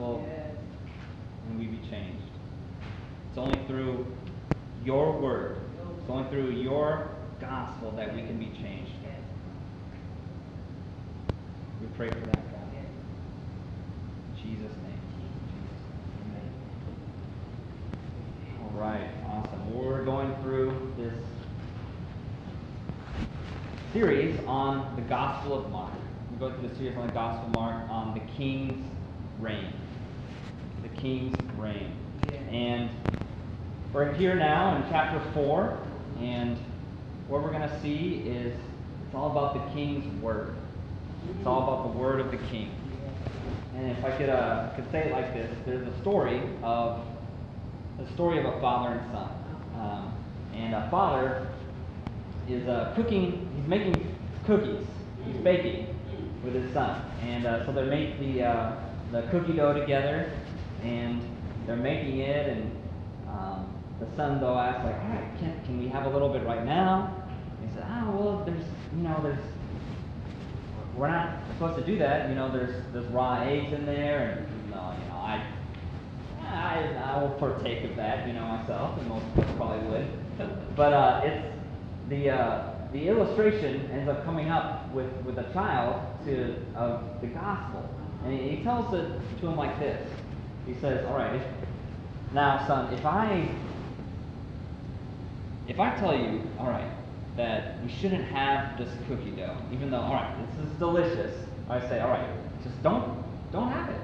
gospel, and we'd be changed. It's only through your word, it's only through your gospel that we can be changed. We pray for that, God. In Jesus' name. Amen. All right, awesome. We're going through this series on the Gospel of Mark. We go through the series on the Gospel of Mark on the King's reign. The King's reign. And we're here now in chapter 4, and what we're going to see is it's all about the King's Word. It's all about the Word of the King. And if I could, uh, could say it like this, there's a story of the story of a father and son. Um, and a father is uh, cooking, he's making cookies. He's baking with his son. And uh, so they make the, uh, the cookie dough together, and they're making it, and um, the son, though, asks, like, all right, can, can we have a little bit right now? And he said, oh, well, there's, you know, there's, we're not supposed to do that. You know, there's, there's raw eggs in there, and, no, you know, I, I, I will partake of that, you know, myself, and most probably would. But uh, it's the uh, the illustration ends up coming up with, with a child to of the gospel, and he tells it to him like this. He says, "All right, if, now, son, if I if I tell you, all right, that we shouldn't have this cookie dough, even though, all right, this is delicious, I say, all right, just don't don't have it."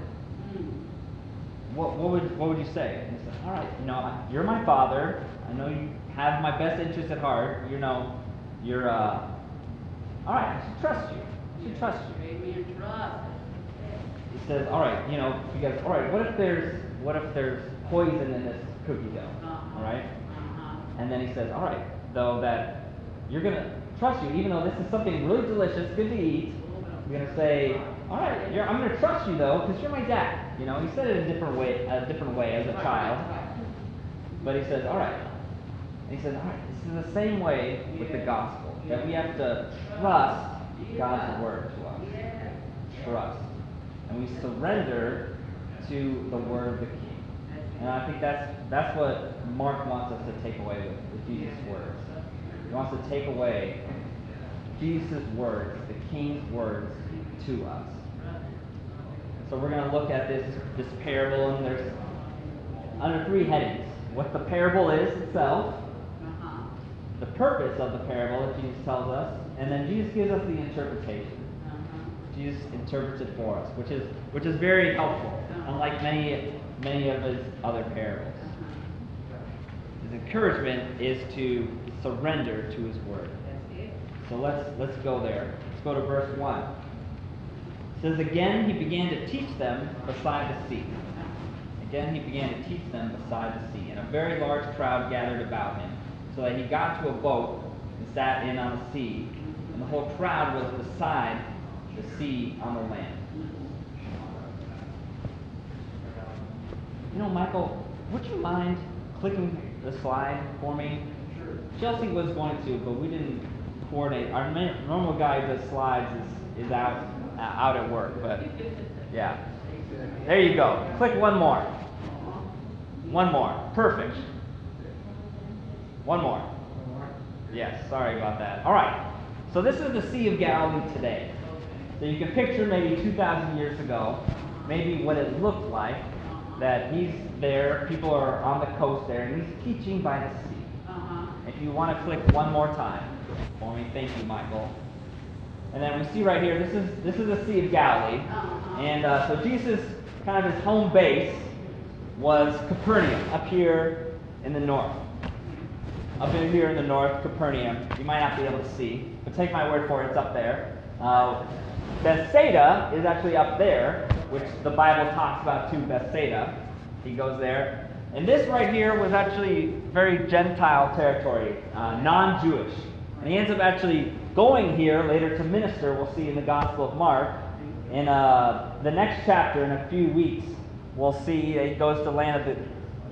what, what would what would you say? And he said, all right, you know, you're my father. I know you have my best interest at heart. You know, you're uh, all right. I should trust you. I should trust you. Trust. He says, all right, you know, he goes, all right. What if there's what if there's poison in this cookie dough? Uh-huh. All right. Uh-huh. And then he says, all right, though that you're gonna trust you, even though this is something really delicious, good to eat. You're gonna say, all right, you're, I'm gonna trust you though, because you're my dad. You know, he said it a different way, a different way as a child. But he says, all right. And he says, all right, this is the same way with the gospel, that we have to trust God's word to us. Trust. And we surrender to the word of the King. And I think that's that's what Mark wants us to take away with, with Jesus' words. He wants to take away Jesus' words, the King's words, to us. So we're going to look at this this parable, and there's under three headings: what the parable is itself, Uh-huh. the purpose of the parable that Jesus tells us, and then Jesus gives us the interpretation. Uh-huh. Jesus interprets it for us, which is which is very helpful, unlike many many of his other parables. His encouragement is to surrender to his word. So let's let's go there. Let's go to verse one. It says again he began to teach them beside the sea. Again he began to teach them beside the sea, and a very large crowd gathered about him, so that he got to a boat and sat in on the sea, and the whole crowd was beside the sea on the land. You know, Michael, would you mind clicking the slide for me? Sure. Chelsea was going to, but we didn't coordinate. Our ma- normal guy does slides is, is out uh, out at work, but yeah. There you go. Click one more. One more. Perfect. One more. Yes, sorry about that. All right. So this is the Sea of Galilee today. So you can picture maybe 2,000 years ago, maybe what it looked like, that he's there, people are on the coast there, and he's teaching by the sea. Uh-huh. If you want to click one more time for me, thank you, Michael. And then we see right here, this is this is the Sea of Galilee, Uh-huh. and uh, so Jesus, kind of his home base, was Capernaum, up here in the north. Up in here in the north, Capernaum. You might not be able to see, but take my word for it, it's up there. Uh, Bethsaida is actually up there, which the Bible talks about too, Bethsaida. He goes there, And this right here was actually very Gentile territory, uh, non Jewish. And he ends up actually going here later to minister, we'll see in the Gospel of Mark. In uh, the next chapter, in a few weeks, we'll see he goes to land of the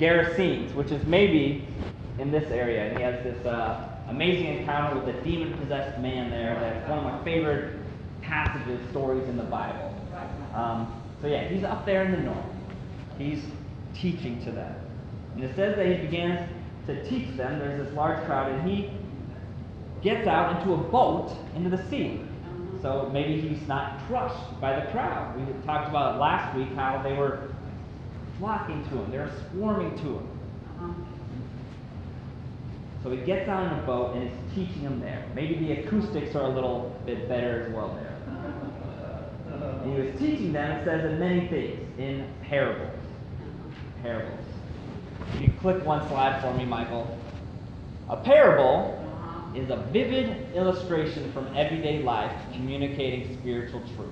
Gerasenes, which is maybe in this area. And he has this uh, amazing encounter with a demon possessed man there. That's one of my favorite passages, stories in the Bible. Um, so, yeah, he's up there in the north. He's teaching to them. And it says that he begins to teach them. There's this large crowd, and he gets out into a boat into the sea. So maybe he's not crushed by the crowd. We talked about last week how they were flocking to him, they were swarming to him. So he gets out in a boat and is teaching them there. Maybe the acoustics are a little bit better as well there. And he was teaching them, it says, in many things, in parables. Parables. If you click one slide for me, Michael. A parable is a vivid illustration from everyday life communicating spiritual truth.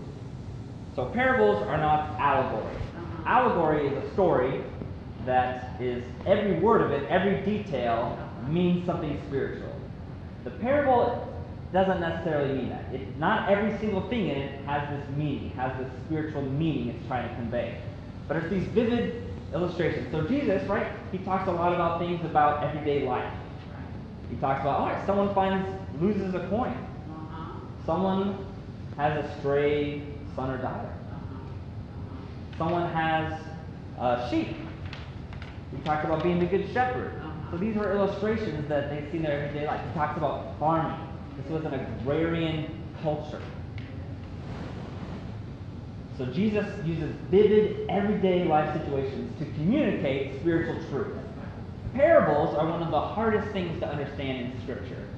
So parables are not allegory. Allegory is a story that is every word of it, every detail means something spiritual. The parable doesn't necessarily mean that. It, not every single thing in it has this meaning, has this spiritual meaning it's trying to convey. But it's these vivid illustrations. So Jesus, right, he talks a lot about things about everyday life. He talks about, all right, someone finds loses a coin. Uh-huh. Someone has a stray son or daughter. Someone has a sheep. He talks about being the good shepherd. So these were illustrations that they see in their everyday life. He talks about farming. This was an agrarian culture. So Jesus uses vivid, everyday life situations to communicate spiritual truth. Parables are one of the hardest things to understand in Scripture.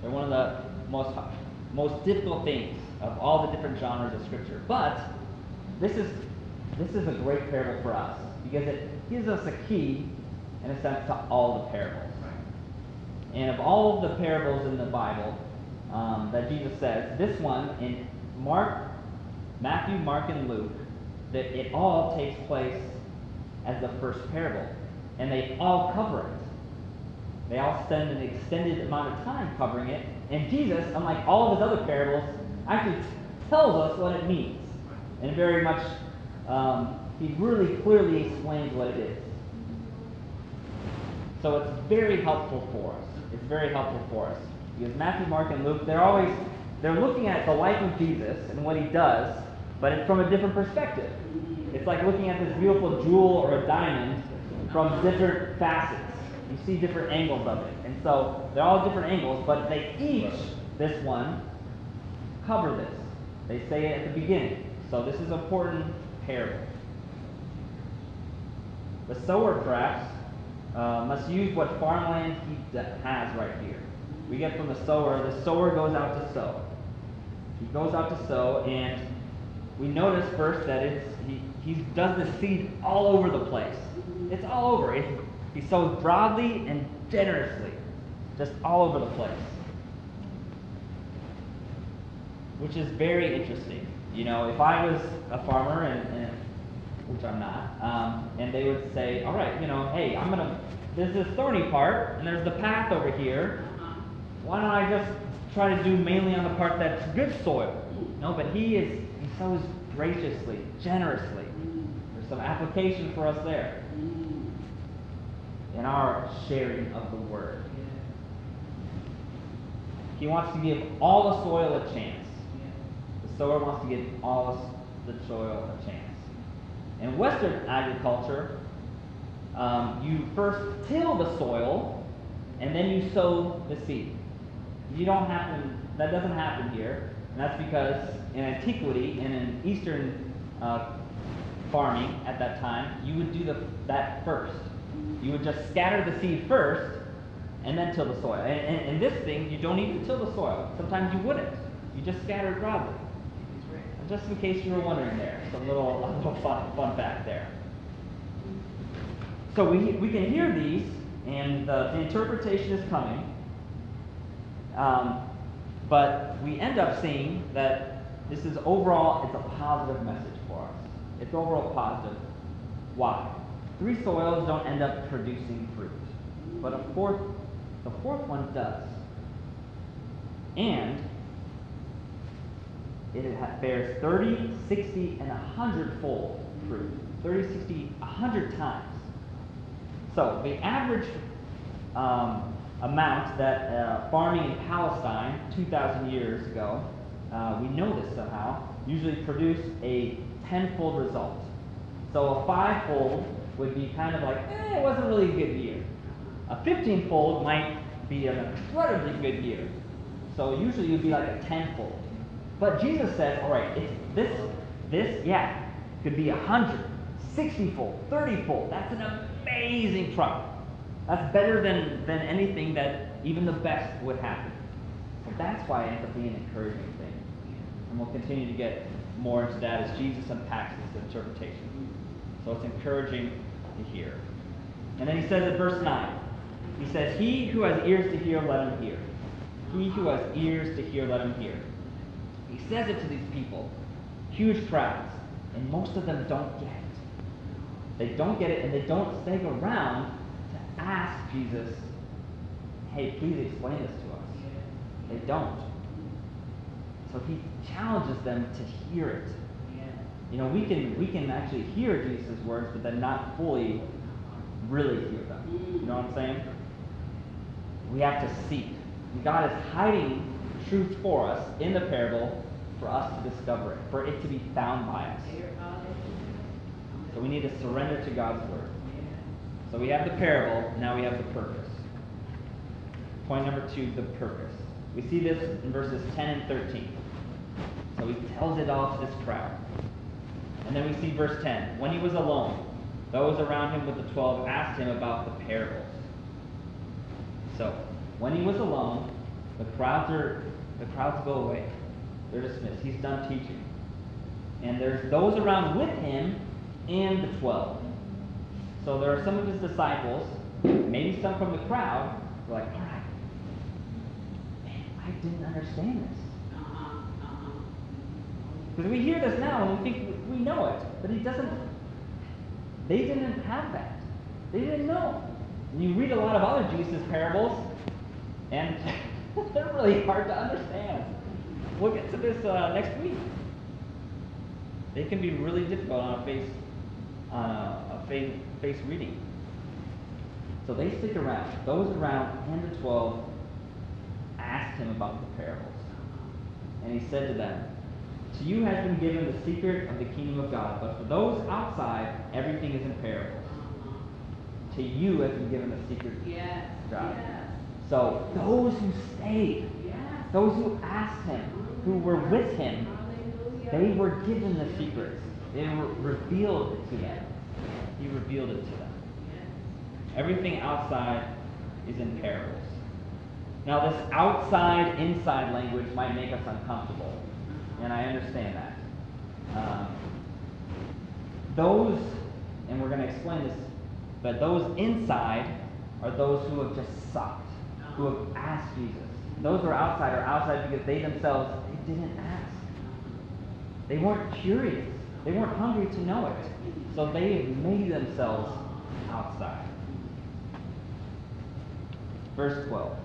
They're one of the most most difficult things of all the different genres of Scripture. But this is this is a great parable for us because it gives us a key, in a sense, to all the parables. And of all of the parables in the Bible um, that Jesus says, this one in Mark, Matthew, Mark, and Luke, that it all takes place as the first parable, and they all cover it. They all spend an extended amount of time covering it, and Jesus, unlike all of his other parables, actually tells us what it means, and very much um, he really clearly explains what it is. So it's very helpful for us. It's very helpful for us because Matthew, Mark, and Luke they're always they're looking at the life of Jesus and what he does, but it's from a different perspective. It's like looking at this beautiful jewel or a diamond from different facets. You see different angles of it, and so they're all different angles, but they each this one cover this. They say it at the beginning. So this is an important parable. The sower perhaps uh, must use what farmland he has right here. We get from the sower, the sower goes out to sow. He goes out to sow, and we notice first that it's, he, he does the seed all over the place. It's all over. It, he sows broadly and generously, just all over the place. Which is very interesting. You know, if I was a farmer and, and which I'm not, um, and they would say, all right, you know, hey, I'm gonna, there's this thorny part, and there's the path over here. Uh-huh. Why don't I just try to do mainly on the part that's good soil? No, but he is, he sows graciously, generously. There's some application for us there in our sharing of the word. He wants to give all the soil a chance. The sower wants to give all the soil a chance. In Western agriculture, um, you first till the soil and then you sow the seed. You don't happen, that doesn't happen here. And that's because in antiquity and in Eastern uh, farming at that time, you would do the, that first. You would just scatter the seed first and then till the soil. And, and this thing, you don't even till the soil. Sometimes you wouldn't. You just scatter it broadly. Just in case you were wondering there, some little, a little fun, fun fact there. So we, we can hear these, and the, the interpretation is coming. Um, but we end up seeing that this is overall, it's a positive message for us. It's overall positive. Why? three soils don't end up producing fruit, but a fourth, the fourth one does. And it bears 30, 60, and 100 fold fruit. 30, 60, 100 times. So the average um, amount that uh, farming in Palestine 2,000 years ago, uh, we know this somehow, usually produced a tenfold result. So a fivefold would be kind of like, eh, it wasn't really a good year. A 15-fold might be an incredibly good year. So usually it would be like a tenfold. But Jesus says, all right, this, this, yeah, could be a hundred, sixty-fold, thirty-fold. That's an amazing crop. That's better than, than anything that even the best would happen. So that's why it ends up being an encouraging thing. And we'll continue to get more into that as Jesus unpacks this interpretation. So it's encouraging to hear. And then he says in verse 9, he says, He who has ears to hear, let him hear. He who has ears to hear, let him hear. He says it to these people, huge crowds, and most of them don't get it. They don't get it, and they don't stay around to ask Jesus, hey, please explain this to us. They don't. So he challenges them to hear it. You know, we can we can actually hear Jesus' words, but then not fully really hear them. You know what I'm saying? We have to seek. God is hiding truth for us in the parable for us to discover it, for it to be found by us. So we need to surrender to God's word. So we have the parable, now we have the purpose. Point number two, the purpose. We see this in verses 10 and 13. So he tells it all to this crowd. And then we see verse 10. When he was alone, those around him with the twelve asked him about the parables. So, when he was alone, the crowds are the crowds go away. They're dismissed. He's done teaching. And there's those around with him and the twelve. So there are some of his disciples, maybe some from the crowd, who are like, all right, man, I didn't understand this. Uh-huh. Because we hear this now and we think we know it, but he doesn't. They didn't have that. They didn't know. And you read a lot of other Jesus parables, and they're really hard to understand. We'll get to this uh, next week. They can be really difficult on a face, on a, a face, face reading. So they stick around. Those around 10 to twelve asked him about the parables, and he said to them, to you has been given the secret of the kingdom of God, but for those outside, everything is in parables. To you has been given the secret Yes. of God. Yes. So those who stayed, those who asked him, who were with him, they were given the secrets. They were revealed to them. He revealed it to them. Everything outside is in parables. Now, this outside inside language might make us uncomfortable, and I understand that. Um, those, and we're going to explain this, but those inside are those who have just sucked, who have asked Jesus. Those who are outside are outside because they themselves they didn't ask. They weren't curious. They weren't hungry to know it. So they made themselves outside. Verse 12.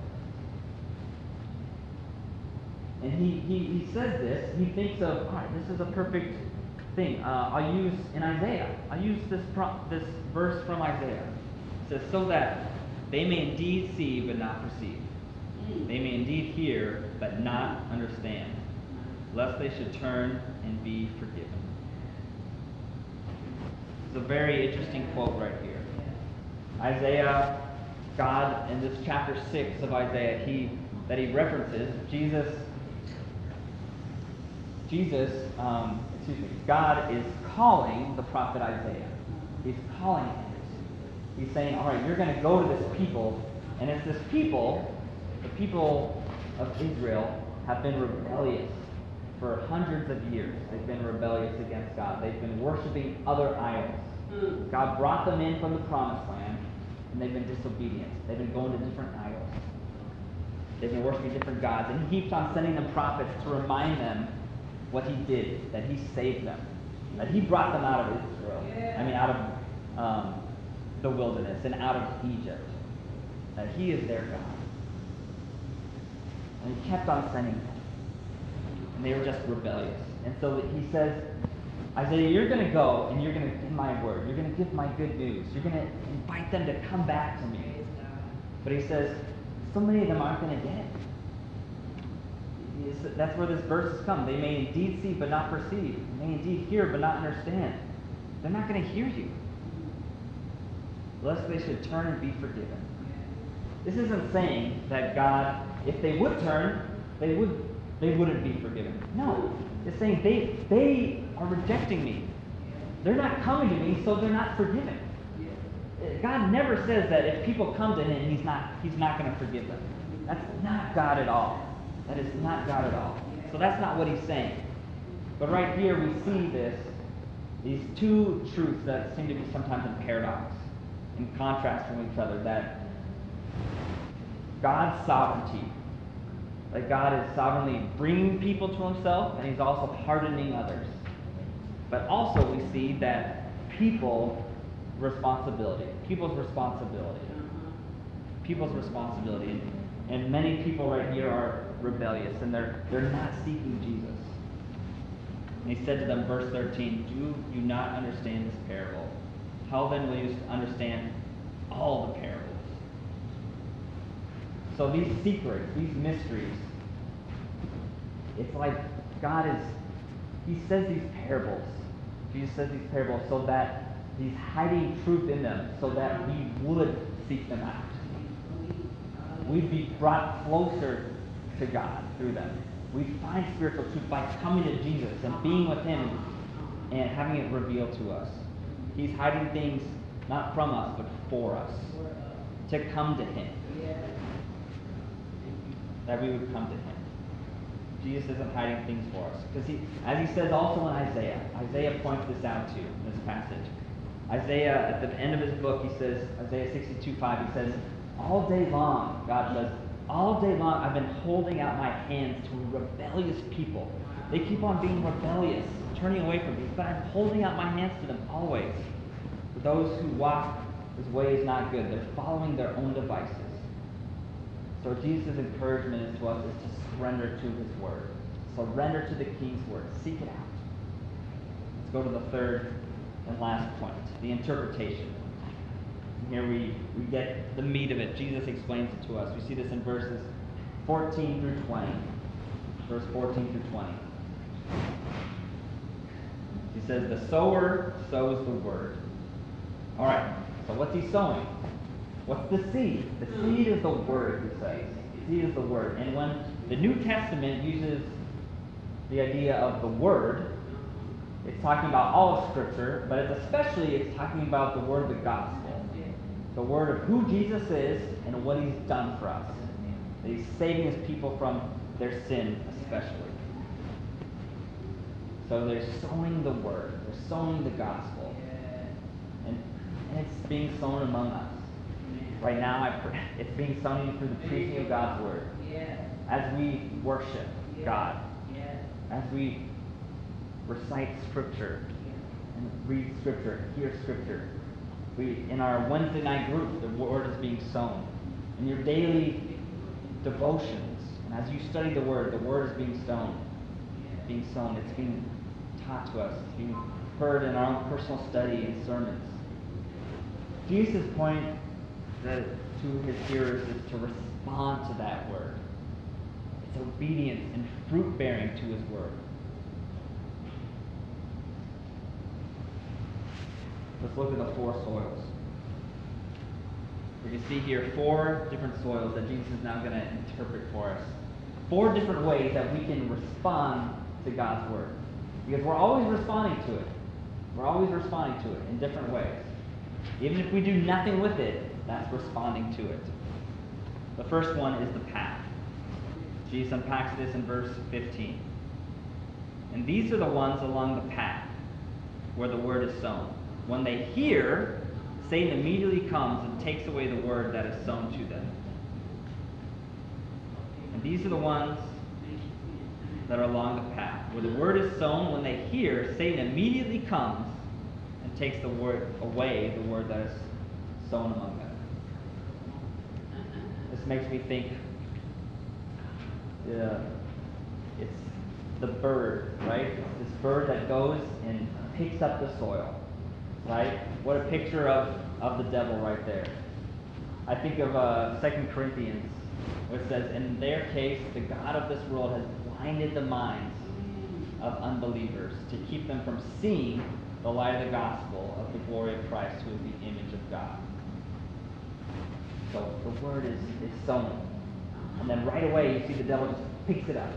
And he, he, he says this, he thinks of, all right, this is a perfect thing. Uh, I'll use in Isaiah, I'll use this, pro- this verse from Isaiah. It says, so that they may indeed see but not perceive. They may indeed hear but not understand, lest they should turn and be forgiven. It's a very interesting quote right here. Isaiah, God, in this chapter 6 of Isaiah, he that he references, Jesus, Jesus, um, excuse me, God is calling the prophet Isaiah. He's calling him. He's saying, all right, you're going to go to this people, and it's this people, the people of Israel, have been rebellious for hundreds of years. They've been rebellious against God. They've been worshiping other idols. Mm. God brought them in from the promised land, and they've been disobedient. They've been going to different idols. They've been worshiping different gods, and He keeps on sending them prophets to remind them what He did, that He saved them, that He brought them out of Israel. I mean, out of um, the wilderness and out of Egypt. That he is their God. And he kept on sending them. And they were just rebellious. And so he says, Isaiah, you're going to go and you're going to give my word. You're going to give my good news. You're going to invite them to come back to me. But he says, so many of them aren't going to get it. That's where this verse has come. They may indeed see but not perceive. They may indeed hear but not understand. They're not going to hear you. Lest they should turn and be forgiven. This isn't saying that God, if they would turn, they would they wouldn't be forgiven. No. It's saying they they are rejecting me. They're not coming to me, so they're not forgiven. God never says that if people come to him, he's not he's not going to forgive them. That's not God at all. That is not God at all. So that's not what he's saying. But right here we see this, these two truths that seem to be sometimes in paradox, in contrast from each other, that God's sovereignty, that God is sovereignly bringing people to himself, and he's also hardening others. But also we see that people responsibility, people's responsibility, people's responsibility. And, and many people right here are rebellious and they're, they're not seeking Jesus. And he said to them, verse 13, Do you not understand this parable? How then will you understand all the parables? So these secrets, these mysteries, it's like God is, He says these parables. Jesus says these parables so that He's hiding truth in them so that we would seek them out. We'd be brought closer to God through them. We find spiritual truth by coming to Jesus and being with Him and having it revealed to us. He's hiding things not from us, but for us. To come to Him. That we would come to Him. Jesus isn't hiding things for us. Because he, as he says also in Isaiah, Isaiah points this out too in this passage. Isaiah, at the end of his book, he says, Isaiah 62 5, he says, All day long, God says, all day long I've been holding out my hands to rebellious people. They keep on being rebellious, turning away from me, but I'm holding out my hands to them always. For those who walk this way is not good. They're following their own devices. So Jesus' encouragement is to us is to surrender to his word. Surrender to the king's word. Seek it out. Let's go to the third and last point, the interpretation. And here we, we get the meat of it. Jesus explains it to us. We see this in verses 14 through 20. Verse 14 through 20. Says, The sower sows the word. All right, so what's he sowing? What's the seed? The seed is the word, he says. The seed is the word. And when the New Testament uses the idea of the word, it's talking about all of Scripture, but it's especially it's talking about the word of the gospel. The word of who Jesus is and what he's done for us. That he's saving his people from their sin, especially. So they're sowing the word. They're sowing the gospel. And, and it's being sown among us. Right now, I pray, it's being sown through the preaching of God's word. As we worship God. As we recite Scripture and read Scripture, hear Scripture. We, in our Wednesday night group, the Word is being sown. In your daily devotions, and as you study the Word, the Word is being sown. Being sown. It's being taught to us. Being heard in our own personal study and sermons. Jesus' point that, to his hearers is to respond to that Word. It's obedience and fruit bearing to his Word. Let's look at the four soils. We can see here four different soils that Jesus is now going to interpret for us. Four different ways that we can respond to God's Word. Because we're always responding to it. We're always responding to it in different ways. Even if we do nothing with it, that's responding to it. The first one is the path. Jesus unpacks this in verse 15. And these are the ones along the path where the word is sown. When they hear, Satan immediately comes and takes away the word that is sown to them. And these are the ones that are along the path. Where the word is sown, when they hear, Satan immediately comes and takes the word away, the word that is sown among them. This makes me think. Yeah, it's the bird, right? It's this bird that goes and picks up the soil, right? What a picture of, of the devil right there. I think of uh, 2 Corinthians, where it says, In their case, the God of this world has blinded the minds of unbelievers to keep them from seeing the light of the gospel of the glory of Christ, who is the image of God. So the word is, is sown. And then right away you see the devil just picks it up.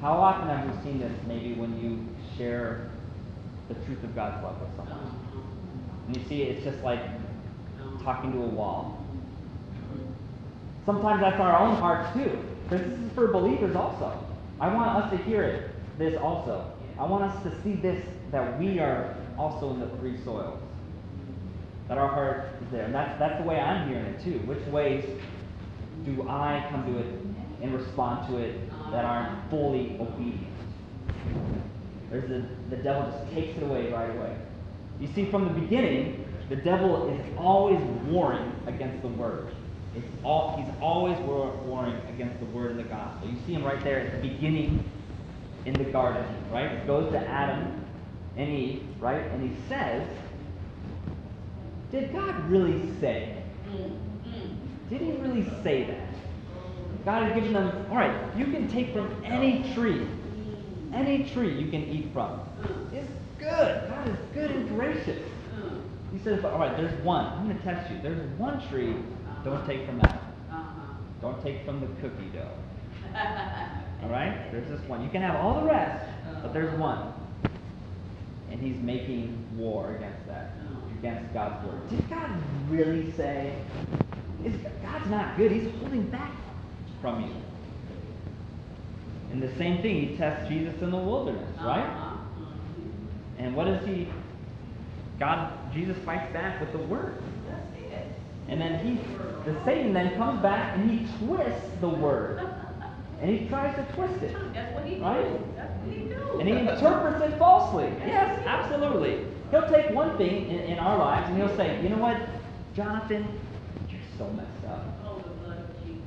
How often have we seen this maybe when you share the truth of God's love with someone? And you see it's just like talking to a wall. Sometimes that's our own hearts too. Because this is for believers also. I want us to hear it, this also. I want us to see this that we are also in the free soils. That our heart is there. And that's that's the way I'm hearing it too. Which ways do I come to it and respond to it that aren't fully obedient? There's the, the devil just takes it away right away. You see, from the beginning, the devil is always warring against the word. All, he's always warring against the word of the gospel. You see him right there at the beginning in the garden, right? It goes to Adam and Eve, right? And he says, Did God really say? Did he really say that? God has given them, all right, you can take from any tree, any tree you can eat from. It's good. God is good and gracious. He says, all right, there's one. I'm going to test you. There's one tree. Don't take from that. Uh-huh. Don't take from the cookie dough. All right? There's this one. You can have all the rest, but there's uh-huh. one. And he's making war against that, uh-huh. against God's word. Did God really say? Is, God's not good. He's holding back from you. And the same thing, he tests Jesus in the wilderness, right? Mm-hmm. And what does he? God, Jesus fights back with the word. And then he, the Satan then comes back and he twists the word. And he tries to twist it. That's what he Right? That's what he do. And he interprets it falsely. Yes, absolutely. He'll take one thing in, in our lives and he'll say, you know what, Jonathan, you're so messed up. Oh, the blood of Jesus.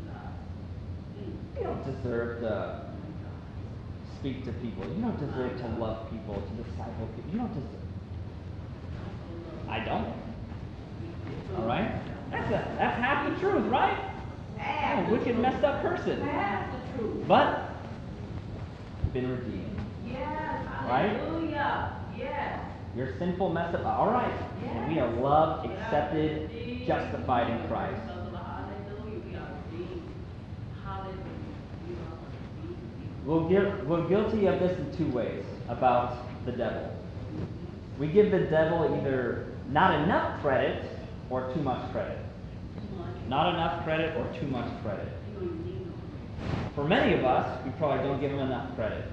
You don't deserve to speak to people. You don't deserve to love people, to disciple people. You don't deserve. Oh, I don't. All right? That's, a, that's half the truth, right? A wicked, messed up person. That's the truth. But, been redeemed. Yes, Right? hallelujah. Yes. You're sinful, messed up. All right. And we are loved, accepted, justified in Christ. We are redeemed. Hallelujah. We are redeemed. We're, we're guilty of this in two ways about the devil. We give the devil either not enough credit or too much credit. Not enough credit or too much credit. You don't even need no. For many of us, we probably don't give him enough credit.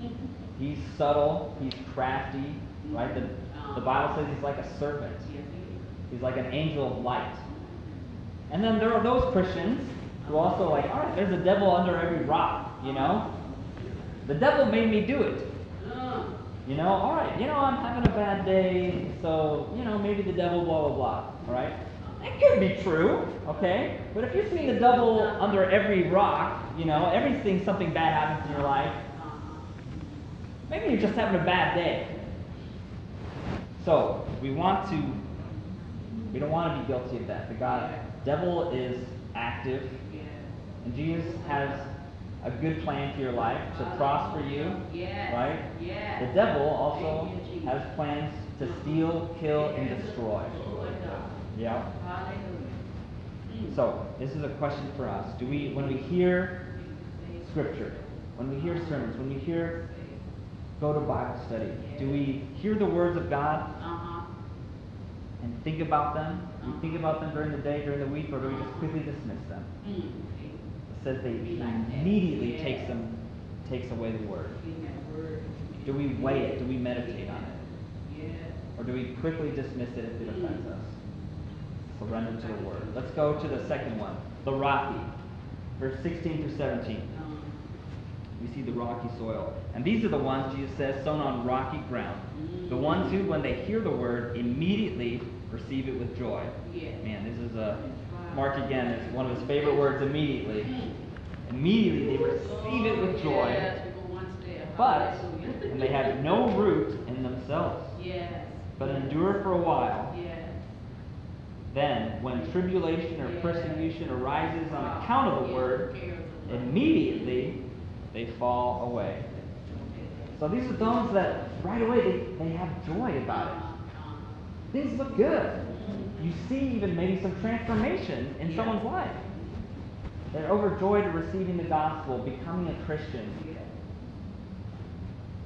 He's subtle, he's crafty, right? The, the um, Bible says he's like a serpent. Yes, he is. He's like an angel of light. And then there are those Christians who also like, all right, there's a devil under every rock, you know? The devil made me do it. You know, all right, you know, I'm having a bad day, so, you know, maybe the devil, blah, blah, blah, all right? It could be true, okay? But if you're seeing the devil under every rock, you know, everything, something bad happens in your life, maybe you're just having a bad day. So, we want to, we don't want to be guilty of that. The God, devil is active, and Jesus has a good plan for your life to prosper you, right? The devil also Thank you, Jesus. has plans to steal, kill, and destroy. Yeah. Hallelujah. Mm. So, this is a question for us. Do we, when we hear scripture, when we hear sermons, when we hear go to Bible study, do we hear the words of God Uh-huh. and think about them? Do we think about them during the day, during the week, or do we just quickly dismiss them? Mm. It says he immediately takes them, takes away the word. In that word. Do we weigh it? Do we meditate on it? Or do we quickly dismiss it if it offends us? Surrender to the word. Let's go to the second one, the rocky, verse 16 through 17. Um, we see the rocky soil. And these are the ones, Jesus says, sown on rocky ground. The ones who, when they hear the word, immediately receive it with joy. Man, this is a, Mark again, is one of his favorite words, immediately. Immediately they receive it with joy, Yes, we go one step. but, and they have no root in themselves, Yes. but endure for a while. Then, when tribulation or persecution arises on account of the word, immediately they fall away. So these are those that right away they, they have joy about it. Things look good. You see even maybe some transformation in someone's life. They're overjoyed at receiving the gospel, becoming a Christian.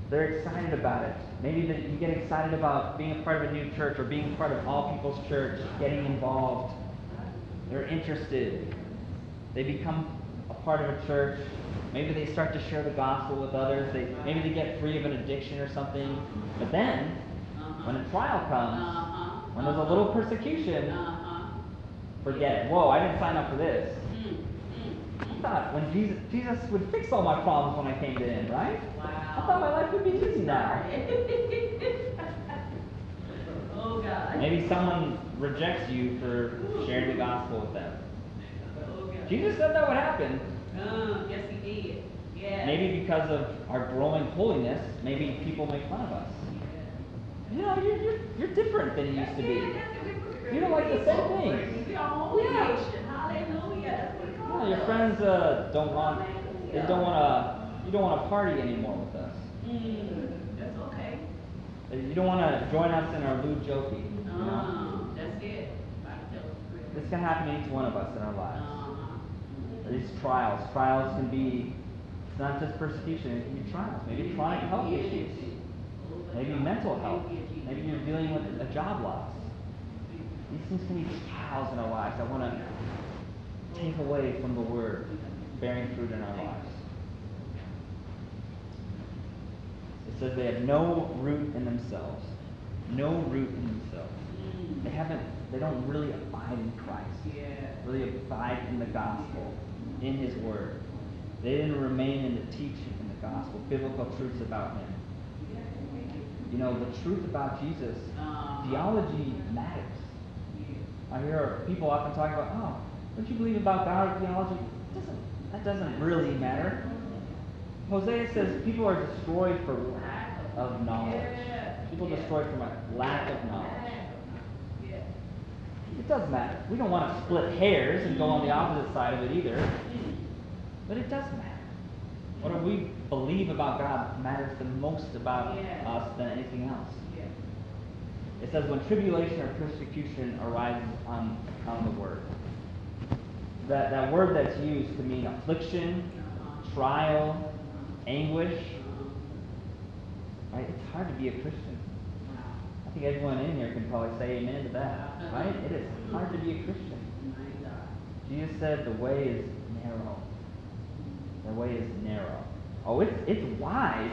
They're excited about it. Maybe that you get excited about being a part of a new church or being part of All Peoples Church, getting involved. They're interested. They become a part of a church. Maybe they start to share the gospel with others. They maybe they get free of an addiction or something. But then, when a trial comes, when there's a little persecution, forget. Whoa, I didn't sign up for this. Mm, mm, I thought when Jesus Jesus would fix all my problems when I came to Him, right? Wow. I thought my life would be easy now. Oh, God. Maybe someone rejects you for sharing the gospel with them. Oh, God. Jesus said that would happen. Uh, yes, he did. Yeah. Maybe because of our growing holiness, maybe people make fun of us. You know, you're, you're, you're different than you used to be. You don't like the same things. We are holy Yeah. nation. Hallelujah. That's what it's Yeah, your friends uh, don't want, they don't want to, you don't want to party anymore with us. Mm, that's okay. You don't want to join us in our lewd joking. You know? Uh, that's it. Bible tells us This can happen to each one of us in our lives. Uh-huh. These trials, trials can be, it's not just persecution, it can be trials. Maybe chronic health issues, maybe mental health, maybe you're dealing with a job loss. These things can be trials in our lives I want to take away from the Word bearing fruit in our lives. It says they have no root in themselves. No root in themselves. They haven't, they don't really abide in Christ Yeah. really abide in the gospel, in his word. They didn't remain in the teaching in the gospel, biblical truths about him. You know, the truth about Jesus, Uh-huh. theology matters. I hear people often talk about, oh, what you believe about God or theology? Doesn't, that doesn't really matter. Hosea says people are destroyed for lack of knowledge. People destroyed from a lack of knowledge. It does matter. We don't want to split hairs and go on the opposite side of it either. But it does matter. What do we believe about God matters the most about us than anything else. It says when tribulation or persecution arises on on the word. That that word that's used to mean affliction, trial, anguish. Right? It's hard to be a Christian. I think everyone in here can probably say amen to that. Right? It is hard to be a Christian. Jesus said the way is narrow. The way is narrow. Oh, it's it's wide,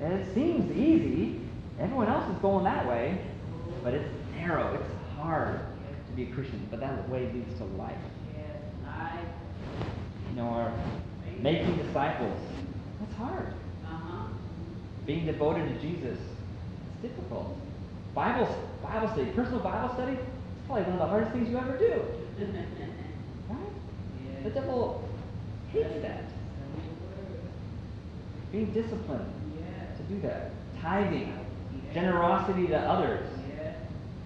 and it seems easy. Everyone else is going that way, but it's narrow. It's hard to be a Christian, but that way leads to life. You know, our making disciples. That's hard. uh-huh. Being devoted to Jesus. It's difficult. Bible Bible study, personal Bible study. It's probably one of the hardest things you ever do. Right? The devil hates that. Being disciplined to do that. Tithing, generosity to others. Yes.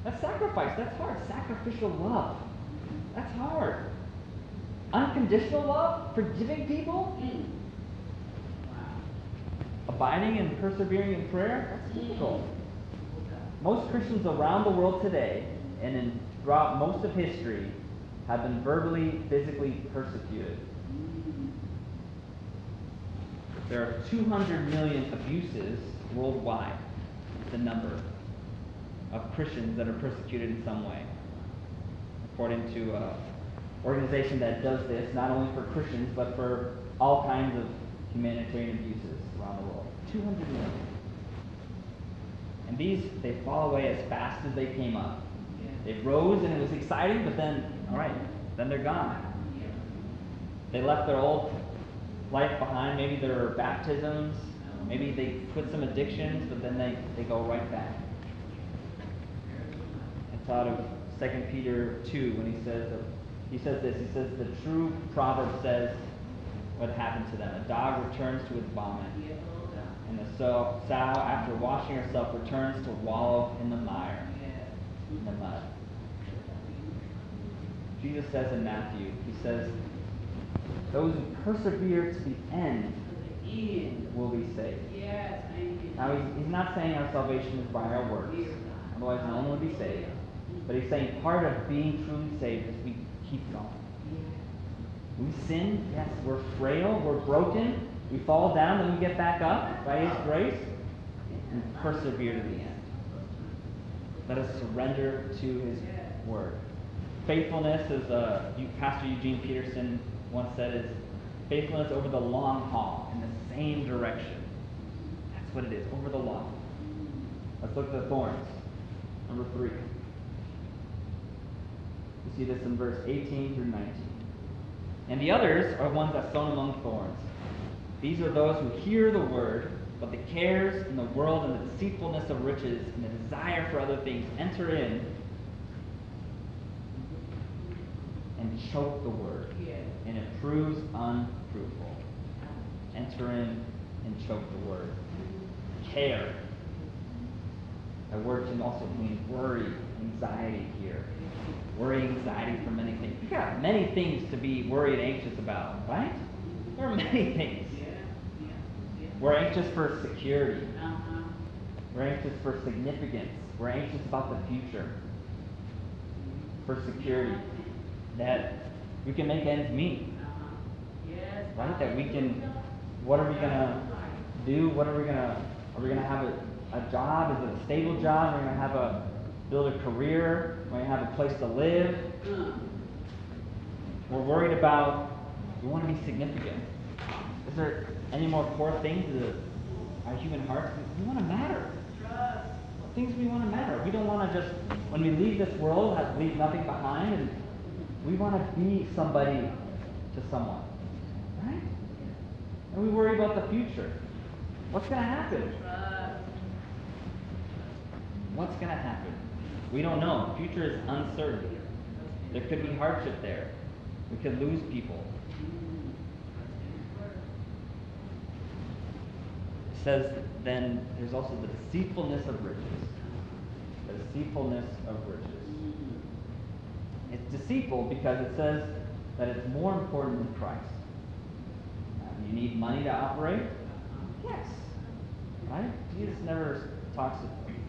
That's sacrifice. That's hard. Sacrificial love. That's hard. Unconditional love, forgiving people, Mm. Wow. abiding and persevering in prayer. That's difficult. Most Christians around the world today, and in, throughout most of history, have been verbally, physically persecuted. There are 200 million abuses worldwide, the number of Christians that are persecuted in some way. According to an organization that does this, not only for Christians, but for all kinds of humanitarian abuses around the world. 200 million. And these, they fall away as fast as they came up. They rose and it was exciting, but then, all right, then they're gone. They left their old life behind. Maybe there are baptisms. Maybe they quit some addictions, but then they, they go right back. I thought of 2 Peter 2 when he says, he says this. He says, the true proverb says what happened to them. A dog returns to its vomit, and the sow, after washing herself, returns to wallow in the mire, in the mud. Jesus says in Matthew, he says, those who persevere to the end will be saved. Now, he's, he's not saying our salvation is by our works, otherwise no one would be saved. But he's saying part of being truly saved is we keep going. We sin, yes, we're frail, we're broken, we fall down, then we get back up by his grace and persevere to the end. Let us surrender to his word. Faithfulness, as uh, Pastor Eugene Peterson once said, is faithfulness over the long haul in the same direction. That's what it is, over the long. Let's look at the thorns. Number three. You see this in verse 18 through 19. And the others are ones that sown among thorns. These are those who hear the word, but the cares in the world and the deceitfulness of riches and the desire for other things enter in and choke the word, and it proves unfruitful. Enter in and choke the word. Care. That word can also mean worry, anxiety here. Worry, anxiety for many things. We got many things to be worried, anxious about, right? There are many things. Yeah, yeah, yeah. We're anxious for security. Uh-huh. We're anxious for significance. We're anxious about the future. For security. That we can make ends meet. Uh-huh. Yes. Right? That we can what are we gonna do? What are we gonna are we gonna have a, a job? Is it a stable job? Are we gonna have a build a career? We have a place to live? Uh, We're worried about we want to be significant. Is there any more core things to our human hearts? We want to matter. Trust. Things we want to matter. We don't want to just when we leave this world have leave nothing behind, and we want to be somebody to someone, right? And we worry about the future. What's going to happen? Trust. What's going to happen? We don't know. The future is uncertain. There could be hardship there. We could lose people. It says then there's also the deceitfulness of riches. The deceitfulness of riches. It's deceitful because it says that it's more important than Christ. Uh, you need money to operate? Yes. Right? Jesus never talks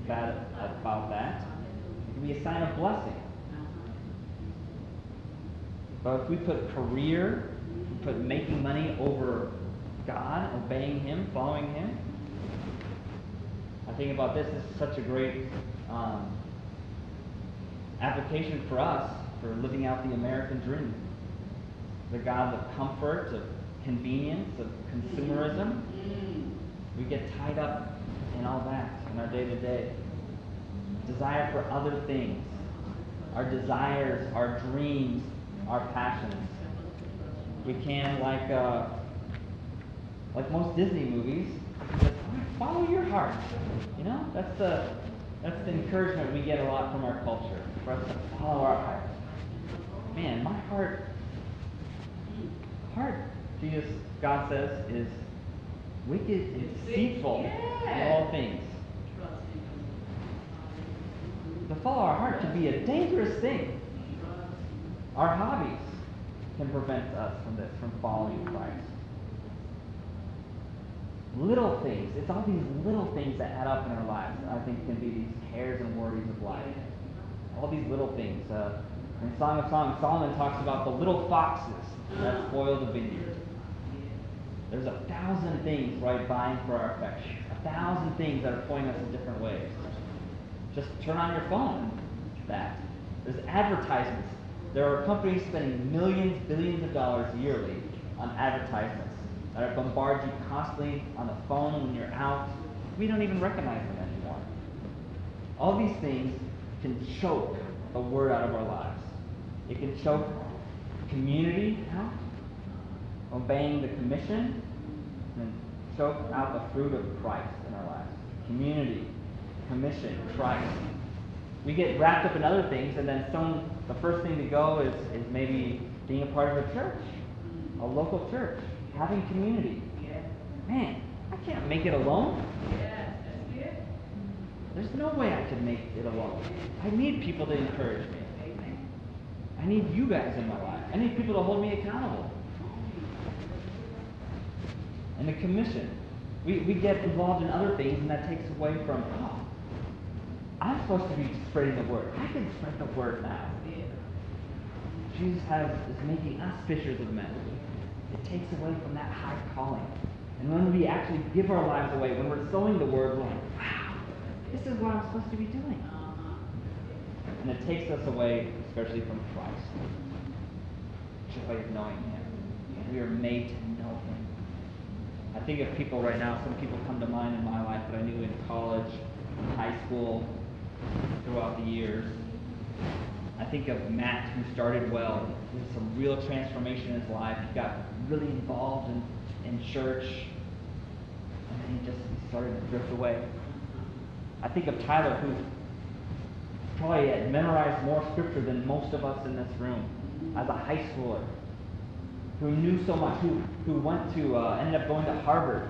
bad about that. Can be a sign of blessing. But if we put career, we put making money over God, obeying Him, following Him, I think about this. This is such a great um, application for us for living out the American dream. The God of comfort, of convenience, of consumerism. Mm. We get tied up in all that in our day to day. Desire for other things. Our desires, our dreams, our passions. We can, like, uh, like most Disney movies, just follow your heart. You know, that's the that's the encouragement we get a lot from our culture for us to follow our heart. Man, my heart, heart, Jesus, God says, is wicked and deceitful in all things. Trust follow our heart can be a dangerous thing. Our hobbies can prevent us from this, from following Christ. Little things, it's all these little things that add up in our lives, I think can be these cares and worries of life. All these little things. Uh, in Song of Songs, Solomon talks about the little foxes that spoil the vineyard. There's a thousand things right vying for our affection. A thousand things that are pointing us in different ways. Just turn on your phone. That. There's advertisements. There are companies spending millions, billions of dollars yearly on advertisements that are bombard you constantly on the phone when you're out. We don't even recognize them anymore. All these things can choke the word out of our lives. It can choke community out. obeying the commission, and choke out the fruit of Christ in our lives. Community, commission, Christ. We get wrapped up in other things, and then some. The first thing to go is, is maybe being a part of a church, a local church, having community. Man, I can't make it alone. There's no way I can make it alone. I need people to encourage me. I need you guys in my life. I need people to hold me accountable. And the commission. We, we get involved in other things, and that takes away from, oh, supposed to be spreading the word. I can spread the word now. Jesus has, is making us fishers of men. It takes away from that high calling. And when we actually give our lives away, when we're sowing the word, we're like, wow, this is what I'm supposed to be doing. Uh-huh. And it takes us away, especially from Christ. Joy of knowing Him. We are made to know Him. I think of people right now, some people come to mind in my life that I knew in college, in high school, throughout the years. I think of Matt, who started well, with some real transformation in his life. He got really involved in, in church, and then he just started to drift away. I think of Tyler, who probably had memorized more scripture than most of us in this room as a high schooler, who knew so much, who, who went to, uh, ended up going to Harvard,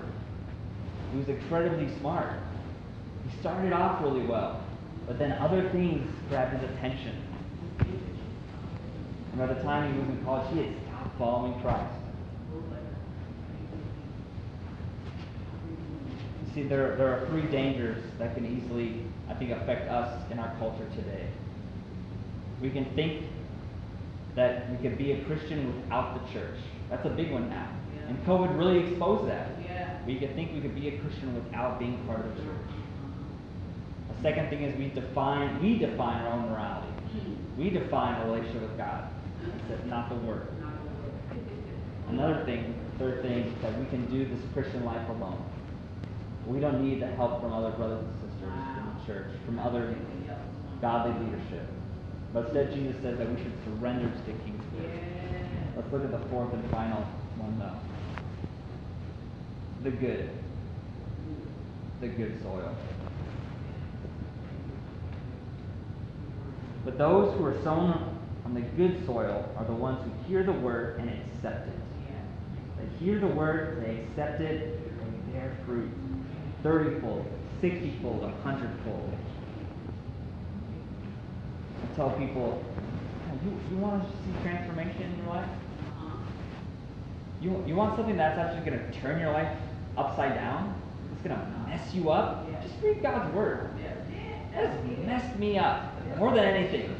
He was incredibly smart. He started off really well, but then other things grabbed his attention. And by the time he was in college, he had stopped following Christ. You see, there, there are three dangers that can easily, I think, affect us in our culture today. We can think that we could be a Christian without the church. That's a big one now. Yeah. And COVID really exposed that. Yeah. We could think we could be a Christian without being part of the church. Second thing is we define we define our own morality. We define a relationship with God. It's not the Word. Another thing, third thing, is that we can do this Christian life alone. We don't need the help from other brothers and sisters in the church, from other godly leadership. But instead, Jesus says that we should surrender to the King's will. Let's look at the fourth and final one, though. The good. The good soil. But those who are sown on the good soil are the ones who hear the word and accept it. They hear the word, they accept it, and bear fruit. Thirtyfold, sixtyfold, a hundredfold. I tell people, "Oh, you, you want to see transformation in your life? You, you want something that's actually going to turn your life upside down? It's going to mess you up? Just read God's word. That has messed me up more than anything.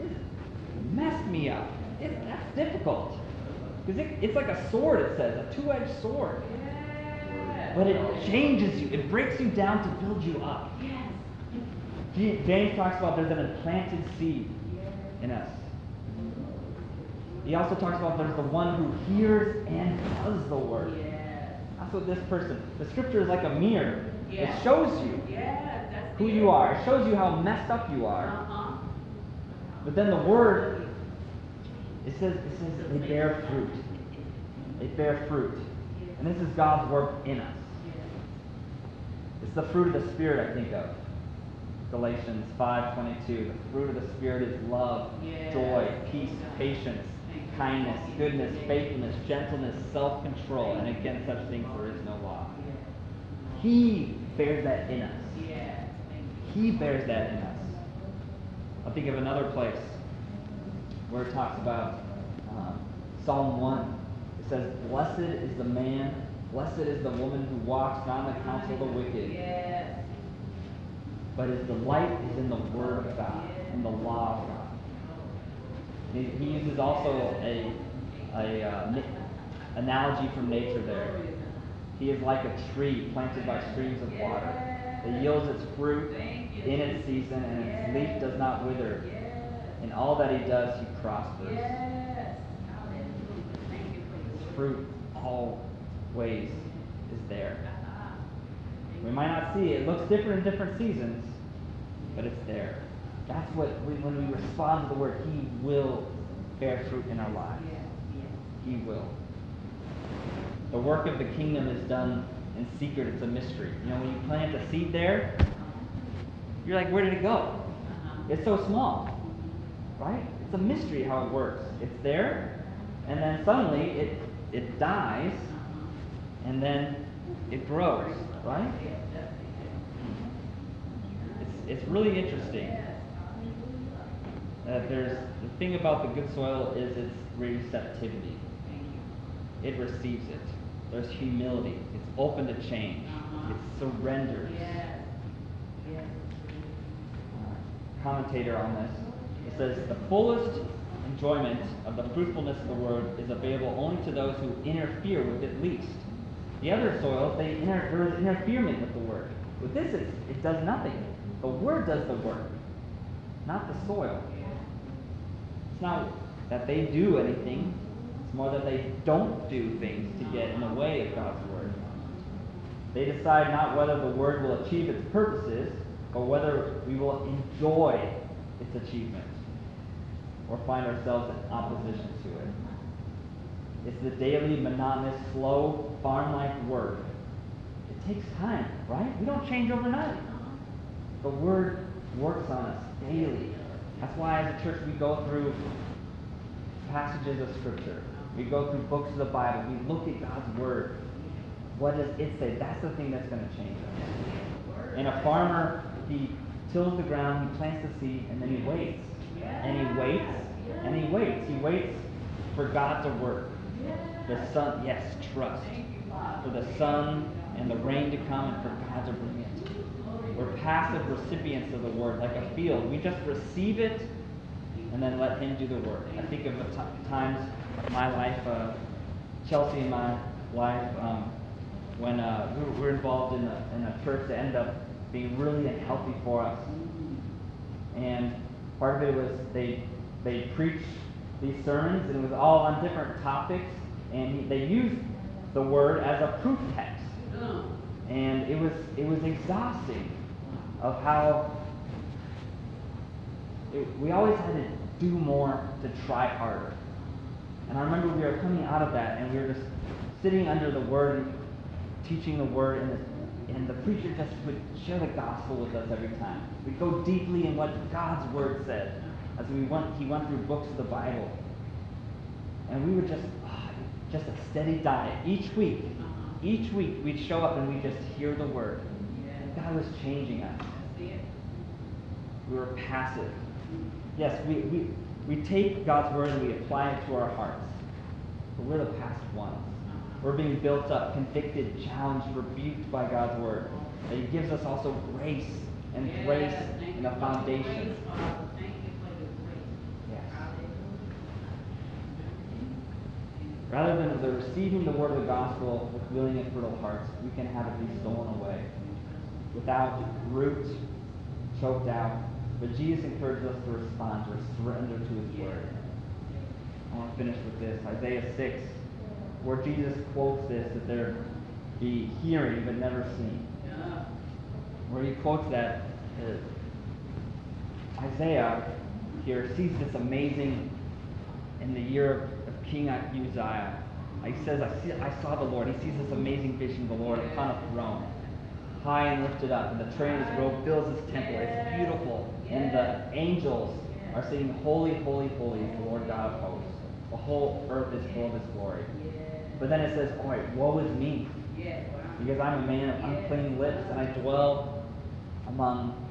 It's messed me up. It, that's difficult. Because it, it's like a sword, it says, a two edged sword. But it changes you, it breaks you down to build you up. J- James talks about there's an implanted seed in us. He also talks about there's the one who hears and does the word. That's what this person, the scripture is like a mirror. Yeah. It shows you Yeah, who you are, it shows you how messed up you are. Uh-huh. But then the word, it says, it says they bear fruit. They bear fruit. And this is God's work in us. It's the fruit of the Spirit I think of. Galatians 5.22, the fruit of the Spirit is love, joy, peace, patience, kindness, goodness, faithfulness, gentleness, self-control, and against such things there is no law. He bears that in us. He bears that in us. I'll think of another place where it talks about um, Psalm 1. It says, Blessed is the man, blessed is the woman who walks not in the counsel of the wicked, but his delight is in the word of God, in the law of God. He, he uses also a, a uh, analogy from nature there. He is like a tree planted by streams of water. It yields its fruit in its season, and its leaf does not wither. In all that he does, he prospers. His fruit always is there. We might not see it. It looks different in different seasons, but it's there. That's what we, when we respond to the word, He will bear fruit in our lives. He will. The work of the kingdom is done in secret. It's a mystery. You know, when you plant a seed there, you're like, where did it go? Uh-huh. It's so small, right? It's a mystery how it works. It's there, and then suddenly it it dies, and then it grows, right? Yes, that's it. It's it's really interesting. That. There's the thing about the good soil is its receptivity. It receives it. There's humility. It's open to change. Uh-huh. It surrenders. Yes, yes. Uh, commentator on this. It says the fullest enjoyment of the fruitfulness of the word is available only to those who interfere with it least. The other soils, they inter- there is interferement with the word. With this, it's, it does nothing. The word does the work, not the soil. It's not that they do anything. More that they don't do things to get in the way of God's word. They decide not whether the word will achieve its purposes, but whether we will enjoy its achievement or find ourselves in opposition to it. It's the daily, monotonous, slow, farm like work. It takes time, right? We don't change overnight. The word works on us daily. That's why, as a church, we go through passages of Scripture. We go through books of the Bible. We look at God's Word. What does it say? That's the thing that's going to change us. And a farmer, he tills the ground, he plants the seed, and then he waits. And he waits, and he waits. He waits for God to work. The sun, yes, trust. For the sun and the rain to come and for God to bring it. We're passive recipients of the word, like a field. We just receive it and then let Him do the work. I think of times my life, uh, Chelsea and my wife, um, when uh, we, were, involved in a, in a church that ended up being really unhealthy for us. And part of it was they they preached these sermons, and it was all on different topics, and they used the word as a proof text and it was it was exhausting of how it, we always had to do more to try harder. And I remember we were coming out of that, and we were just sitting under the word, and teaching the word, and the, and the preacher just would share the gospel with us every time. We'd go deeply in what God's word said as we went. He went through books of the Bible, and we were just ah, just a steady diet each week. Each week we'd show up and we'd just hear the word. God was changing us. We were passive. Yes, we, we, we take God's word and we apply it to our hearts. But we're the past ones. We're being built up, convicted, challenged, rebuked by God's word. That He gives us also grace and Yes, grace and a foundation. grace, uh, Thank you for your grace. Yes. Rather than the receiving the word of the gospel with willing and fertile hearts, we can have it be stolen away without root, choked out. But Jesus encourages us to respond, to surrender to his word. I want to finish with this Isaiah 6, where Jesus quotes this that there be hearing but never seeing. Where he quotes that, uh, Isaiah here sees this amazing, in the year of King Uzziah. He says, I, see, I saw the Lord. He sees this amazing vision of the Lord upon a throne, high and lifted up, and the train of his robe fills his temple. It's beautiful. And the angels are saying, Holy, holy, holy the Lord God of hosts. The whole earth is full of his glory. But then it says, All right, woe is me, because I'm a man of unclean lips, and I dwell among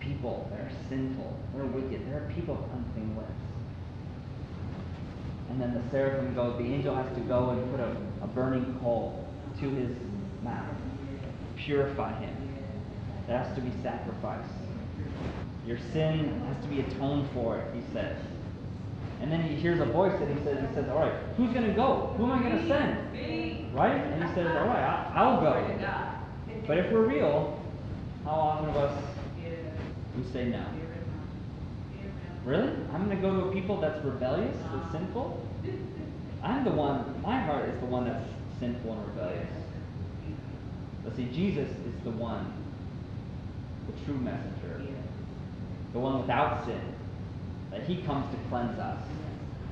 people that are sinful, they're wicked, they're people of unclean lips. And then the seraphim goes, the angel has to go and put a, a burning coal to his mouth, purify him. There has to be sacrifice. Your sin has to be atoned for, he says. And then he hears a voice that he says, he says, all right, who's going to go? Who am I going to send? Me. Right? And he says, all right, I- I'll go. But if we're real, how often of us we say no? Here it comes. Here it Really? I'm going to go to a people that's rebellious, that's sinful? I'm the one, my heart is the one that's sinful and rebellious. But see, Jesus is the one, the true messenger, the one without sin, that he comes to cleanse us.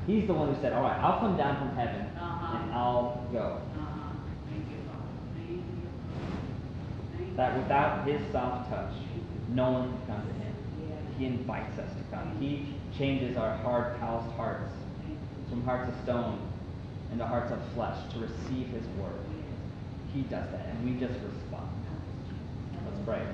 He's the one who said, All right, I'll come down from heaven Uh-huh. and I'll go. Uh-huh. Thank you, Thank you. That without his soft touch, no one can come to him. Yeah. He invites us to come. He changes our hard, calloused hearts from hearts of stone into hearts of flesh to receive his word. He does that, and we just respond. Let's pray.